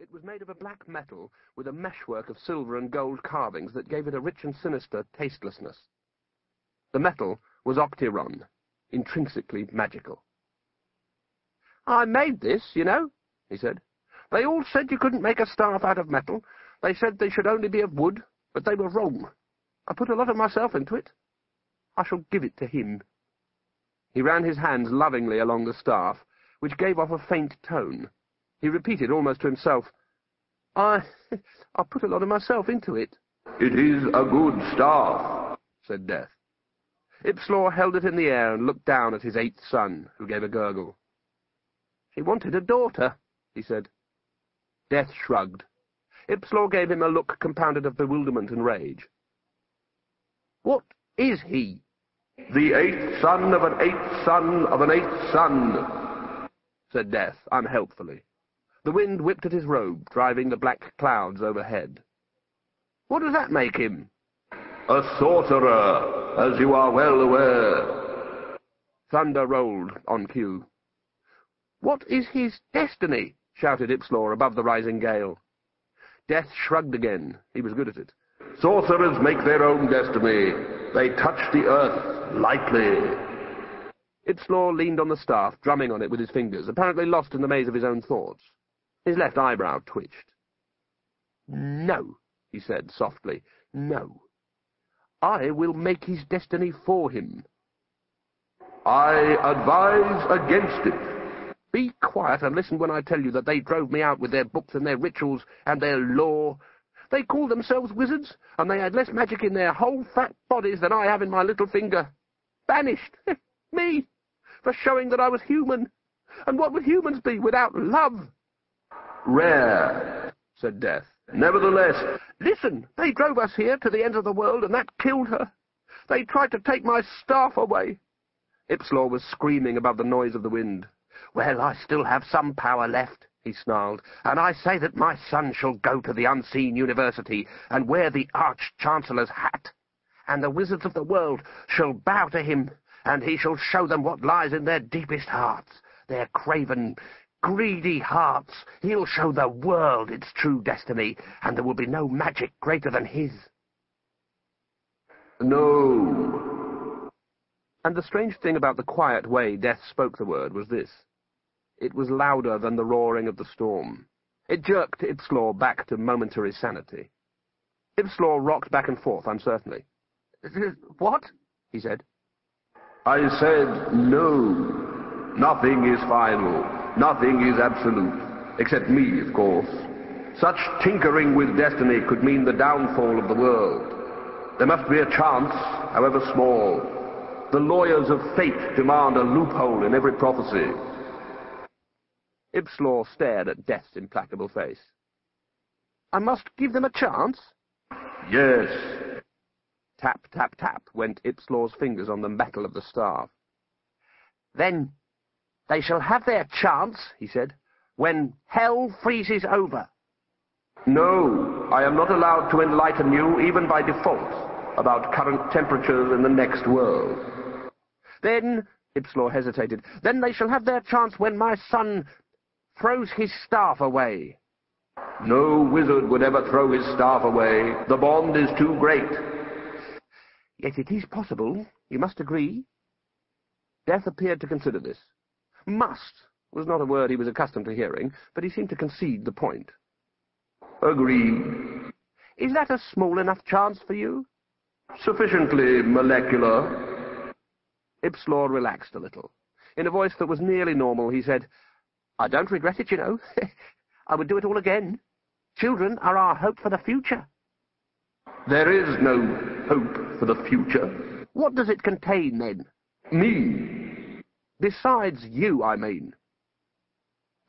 It was made of a black metal with a meshwork of silver and gold carvings that gave it a rich and sinister tastelessness. The metal was octiron, intrinsically magical. I made this, you know, he said. They all said you couldn't make a staff out of metal. They said they should only be of wood, but they were wrong. I put a lot of myself into it. I shall give it to him. He ran his hands lovingly along the staff, which gave off a faint tone. He repeated almost to himself, I... I put a lot of myself into it. It is a good staff, said Death. Ipslore held it in the air and looked down at his eighth son, who gave a gurgle. She wanted a daughter, he said. Death shrugged. Ipslore gave him a look compounded of bewilderment and rage. What is he? The eighth son of an eighth son of an eighth son, said Death, unhelpfully. The wind whipped at his robe, driving the black clouds overhead. What does that make him? A sorcerer, as you are well aware. Thunder rolled on cue. What is his destiny? shouted Ipslore above the rising gale. Death shrugged again. He was good at it. Sorcerers make their own destiny. They touch the earth lightly. Ipslore leaned on the staff, drumming on it with his fingers, apparently lost in the maze of his own thoughts. His left eyebrow twitched. No, he said softly. No. I will make his destiny for him. I advise against it. Be quiet and listen when I tell you that they drove me out with their books and their rituals and their law. They called themselves wizards, and they had less magic in their whole fat bodies than I have in my little finger. Banished! me! For showing that I was human. And what would humans be without love? Rare, said Death. Nevertheless, listen, they drove us here to the end of the world, and that killed her. They tried to take my staff away. Ipslore was screaming above the noise of the wind. Well, I still have some power left, he snarled, and I say that my son shall go to the unseen university and wear the Arch-Chancellor's hat, and the wizards of the world shall bow to him, and he shall show them what lies in their deepest hearts, their craven, greedy hearts. He'll show the world its true destiny, and there will be no magic greater than his. No. And the strange thing about the quiet way Death spoke the word was this. It was louder than the roaring of the storm. It jerked Ipslore back to momentary sanity. Ipslore rocked back and forth uncertainly. What? he said. I said no. Nothing is final. Nothing is absolute, except me, of course. Such tinkering with destiny could mean the downfall of the world. There must be a chance, however small. The lawyers of fate demand a loophole in every prophecy. Ipslore stared at Death's implacable face. I must give them a chance? Yes. Tap, tap, tap went Ipslore's fingers on the metal of the staff. Then they shall have their chance, he said, when hell freezes over. No, I am not allowed to enlighten you, even by default, about current temperatures in the next world. Then, Ipslore hesitated, then they shall have their chance when my son throws his staff away. No wizard would ever throw his staff away. The bond is too great. Yet it is possible, you must agree. Death appeared to consider this. Must was not a word he was accustomed to hearing, but he seemed to concede the point. Agreed. Is that a small enough chance for you? Sufficiently molecular. Ipslore relaxed a little. In a voice that was nearly normal, he said, I don't regret it, you know. I would do it all again. Children are our hope for the future. There is no hope for the future. What does it contain, then? Me. Besides you, I mean.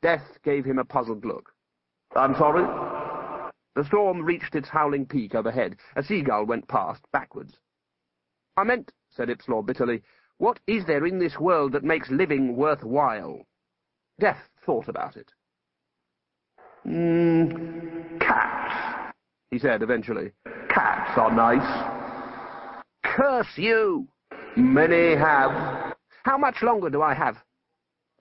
Death gave him a puzzled look. I'm sorry? The storm reached its howling peak overhead. A seagull went past, backwards. I meant, said Ipslore bitterly, what is there in this world that makes living worthwhile? Death thought about it. Mm, cats, he said eventually. Cats are nice. Curse you! Many have. How much longer do I have?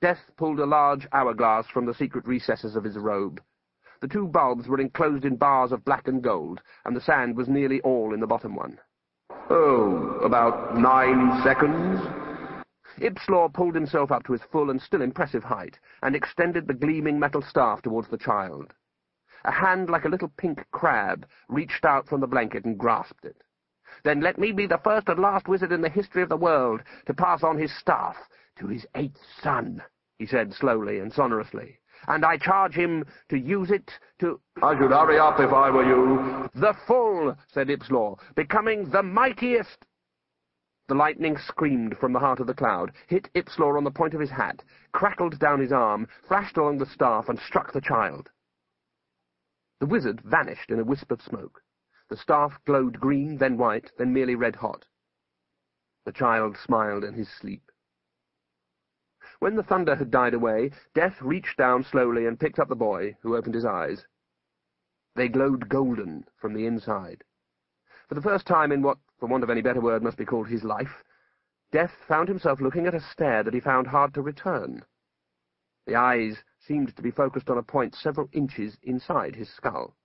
Death pulled a large hourglass from the secret recesses of his robe. The two bulbs were enclosed in bars of black and gold, and the sand was nearly all in the bottom one. Oh, about nine seconds? Ipslore pulled himself up to his full and still impressive height, and extended the gleaming metal staff towards the child. A hand like a little pink crab reached out from the blanket and grasped it. Then let me be the first and last wizard in the history of the world to pass on his staff to his eighth son, he said slowly and sonorously. And I charge him to use it to... I should hurry up if I were you. The full, said Ipslore, becoming the mightiest... The lightning screamed from the heart of the cloud, hit Ipslore on the point of his hat, crackled down his arm, flashed along the staff, and struck the child. The wizard vanished in a wisp of smoke. The staff glowed green, then white, then merely red-hot. The child smiled in his sleep. When the thunder had died away, Death reached down slowly and picked up the boy, who opened his eyes. They glowed golden from the inside. For the first time in what, for want of any better word, must be called his life, Death found himself looking at a stare that he found hard to return. The eyes seemed to be focused on a point several inches inside his skull.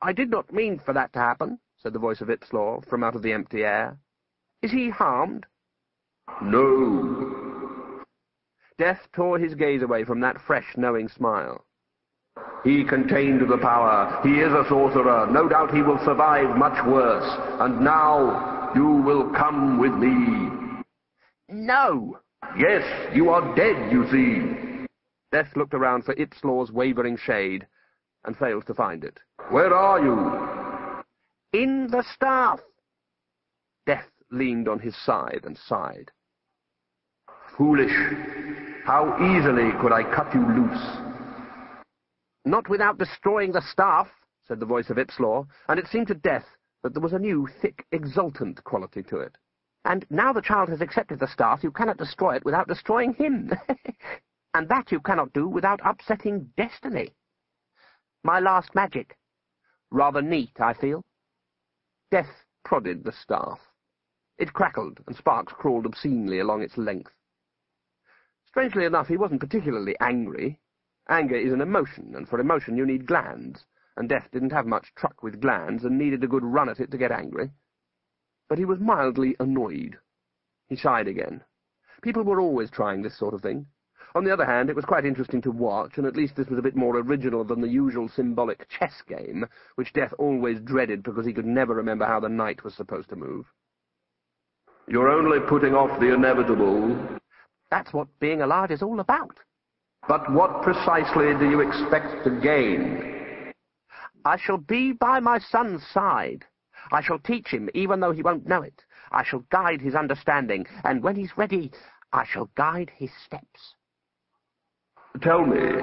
I did not mean for that to happen, said the voice of Ipslore from out of the empty air. Is he harmed? No. Death tore his gaze away from that fresh, knowing smile. He contained the power. He is a sorcerer. No doubt he will survive much worse. And now you will come with me. No. Yes, you are dead, you see. Death looked around for Ipslore's wavering shade and failed to find it. Where are you? In the staff. Death leaned on his side and sighed. Foolish. How easily could I cut you loose? Not without destroying the staff, said the voice of Ipslore, and it seemed to Death that there was a new, thick, exultant quality to it. And now the child has accepted the staff, you cannot destroy it without destroying him. and that you cannot do without upsetting destiny. My last magic. Rather neat, I feel. Death prodded the staff. It crackled, and sparks crawled obscenely along its length. Strangely enough, he wasn't particularly angry. Anger is an emotion, and for emotion you need glands, and Death didn't have much truck with glands and needed a good run at it to get angry but he was mildly annoyed. He sighed again. People were always trying this sort of thing. On the other hand, it was quite interesting to watch, and at least this was a bit more original than the usual symbolic chess game, which Death always dreaded because he could never remember how the knight was supposed to move. You're only putting off the inevitable. That's what being alive is all about. But what precisely do you expect to gain? I shall be by my son's side. I shall teach him, even though he won't know it. I shall guide his understanding, and when he's ready, I shall guide his steps. Tell me,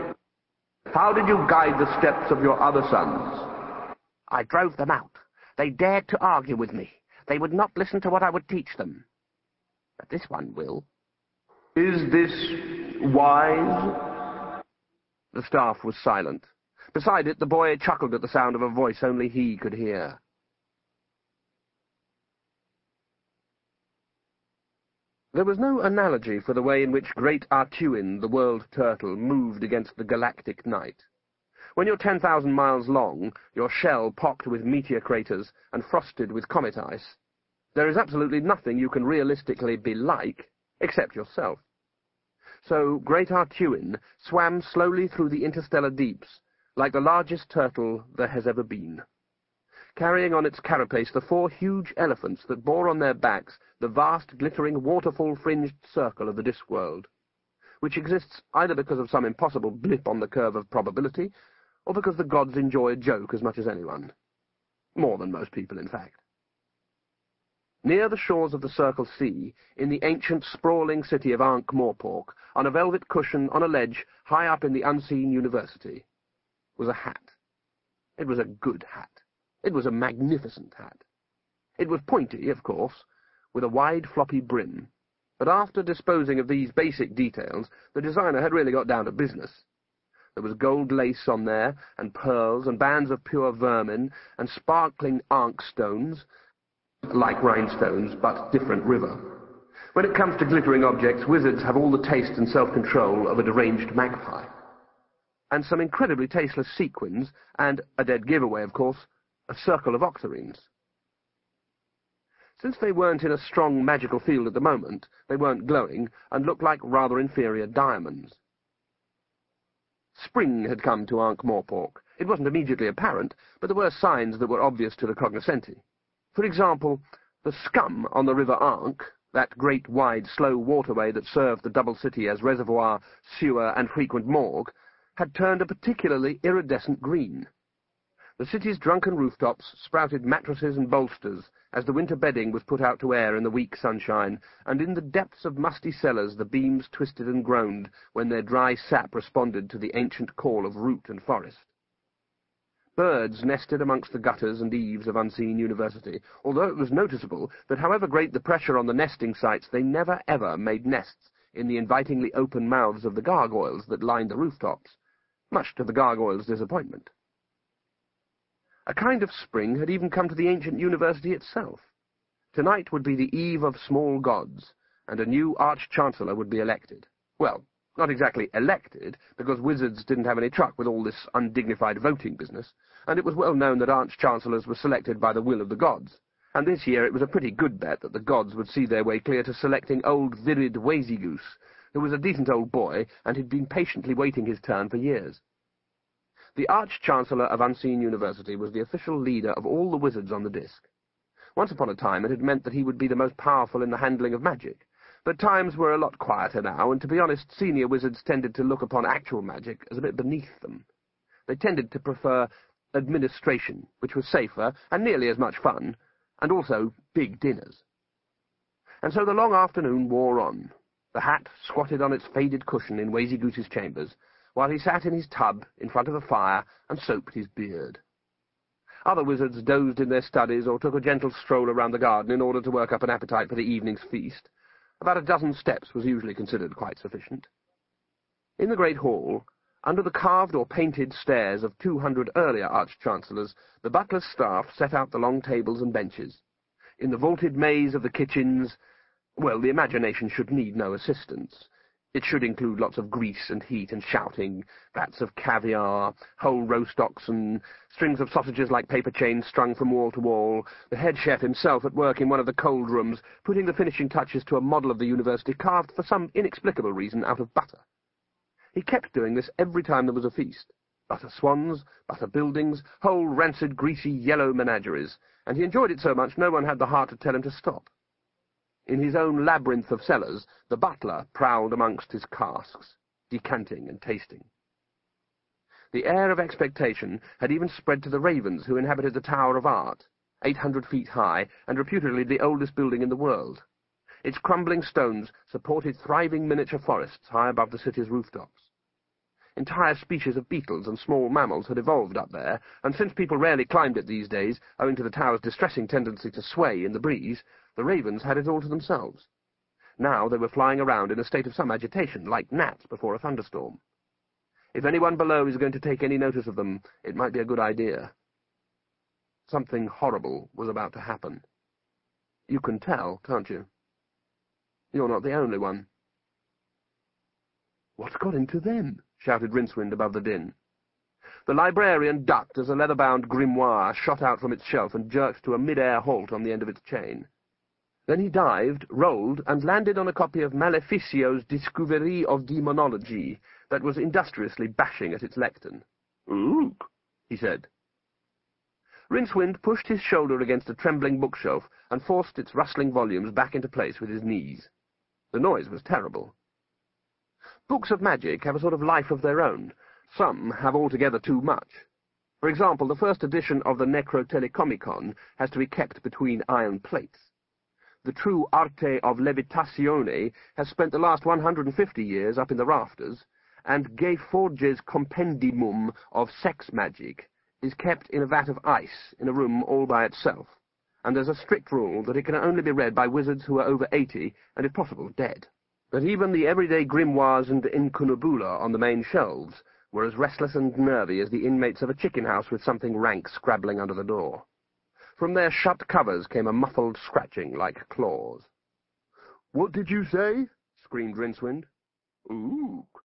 how did you guide the steps of your other sons? I drove them out. They dared to argue with me. They would not listen to what I would teach them. But this one will. Is this wise? The staff was silent. Beside it, the boy chuckled at the sound of a voice only he could hear. There was no analogy for the way in which great A'Tuin, the world turtle, moved against the galactic night. When you're 10,000 miles long, your shell pocked with meteor craters and frosted with comet ice, there is absolutely nothing you can realistically be like except yourself. So Great A'Tuin swam slowly through the interstellar deeps, like the largest turtle there has ever been carrying on its carapace the four huge elephants that bore on their backs the vast, glittering, waterfall-fringed circle of the Discworld, which exists either because of some impossible blip on the curve of probability, or because the gods enjoy a joke as much as anyone. More than most people, in fact. Near the shores of the Circle Sea, in the ancient, sprawling city of Ankh-Morpork, on a velvet cushion on a ledge high up in the unseen university, was a hat. It was a good hat. It was a magnificent hat. It was pointy, of course, with a wide floppy brim, but after disposing of these basic details, the designer had really got down to business. There was gold lace on there, and pearls, and bands of pure vermin, and sparkling ankh stones, like rhinestones, but different river. When it comes to glittering objects, wizards have all the taste and self-control of a deranged magpie. and some incredibly tasteless sequins, and, a dead giveaway of course, a circle of octarines. Since they weren't in a strong magical field at the moment, they weren't glowing, and looked like rather inferior diamonds. Spring had come to Ankh-Morpork. It wasn't immediately apparent, but there were signs that were obvious to the cognoscenti. For example, the scum on the river Ankh, that great, wide, slow waterway that served the double city as reservoir, sewer, and frequent morgue, had turned a particularly iridescent green. The city's drunken rooftops sprouted mattresses and bolsters as the winter bedding was put out to air in the weak sunshine, and in the depths of musty cellars the beams twisted and groaned when their dry sap responded to the ancient call of root and forest. Birds nested amongst the gutters and eaves of Unseen University, although it was noticeable that however great the pressure on the nesting sites, they never ever made nests in the invitingly open mouths of the gargoyles that lined the rooftops, much to the gargoyles' disappointment. A kind of spring had even come to the ancient university itself. Tonight would be the eve of small gods, and a new arch-chancellor would be elected. Well, not exactly elected, because wizards didn't have any truck with all this undignified voting business, and it was well known that arch-chancellors were selected by the will of the gods, and this year it was a pretty good bet that the gods would see their way clear to selecting old Virrid Wayzygoose, who was a decent old boy and had been patiently waiting his turn for years. The Arch-Chancellor of Unseen University was the official leader of all the wizards on the disk. Once upon a time it had meant that he would be the most powerful in the handling of magic, but times were a lot quieter now, and to be honest, senior wizards tended to look upon actual magic as a bit beneath them. They tended to prefer administration, which was safer and nearly as much fun, and also big dinners. And so the long afternoon wore on. The hat squatted on its faded cushion in Wazy chambers, while he sat in his tub in front of the fire and soaped his beard. Other wizards dozed in their studies or took a gentle stroll around the garden in order to work up an appetite for the evening's feast. About a dozen steps was usually considered quite sufficient. In the great hall, under the carved or painted stares of two hundred earlier arch-chancellors, the butler's staff set out the long tables and benches. In the vaulted maze of the kitchens, well, the imagination should need no assistance. It should include lots of grease and heat and shouting, vats of caviar, whole roast oxen, strings of sausages like paper chains strung from wall to wall, the head chef himself at work in one of the cold rooms, putting the finishing touches to a model of the university carved for some inexplicable reason out of butter. He kept doing this every time there was a feast. Butter swans, butter buildings, whole rancid, greasy, yellow menageries, and he enjoyed it so much no one had the heart to tell him to stop. In his own labyrinth of cellars, the butler prowled amongst his casks, decanting and tasting. The air of expectation had even spread to the ravens who inhabited the Tower of Art, eight hundred feet high, and reputedly the oldest building in the world. Its crumbling stones supported thriving miniature forests high above the city's rooftops. Entire species of beetles and small mammals had evolved up there, and since people rarely climbed it these days, owing to the tower's distressing tendency to sway in the breeze, the ravens had it all to themselves. Now they were flying around in a state of some agitation, like gnats before a thunderstorm. If anyone below is going to take any notice of them, it might be a good idea. Something horrible was about to happen. You can tell, can't you? You're not the only one. What's got into them? shouted Rincewind above the din. The librarian ducked as a leather-bound grimoire shot out from its shelf and jerked to a mid-air halt on the end of its chain. Then he dived, rolled, and landed on a copy of Maleficio's Discoverie of Demonology that was industriously bashing at its lectern. Ooh, he said. Rincewind pushed his shoulder against a trembling bookshelf and forced its rustling volumes back into place with his knees. The noise was terrible. Books of magic have a sort of life of their own. Some have altogether too much. For example, the first edition of the Necrotelicomnicon has to be kept between iron plates the true arte of levitazione has spent the last 150 years up in the rafters, and Ge Fordge's compendimum of sex magic is kept in a vat of ice in a room all by itself, and there's a strict rule that it can only be read by wizards who are over 80 and, if possible, dead. But even the everyday grimoires and incunabula on the main shelves were as restless and nervy as the inmates of a chicken house with something rank scrabbling under the door. From their shut covers came a muffled scratching like claws. "'What did you say?' screamed Rincewind. "'Ook,'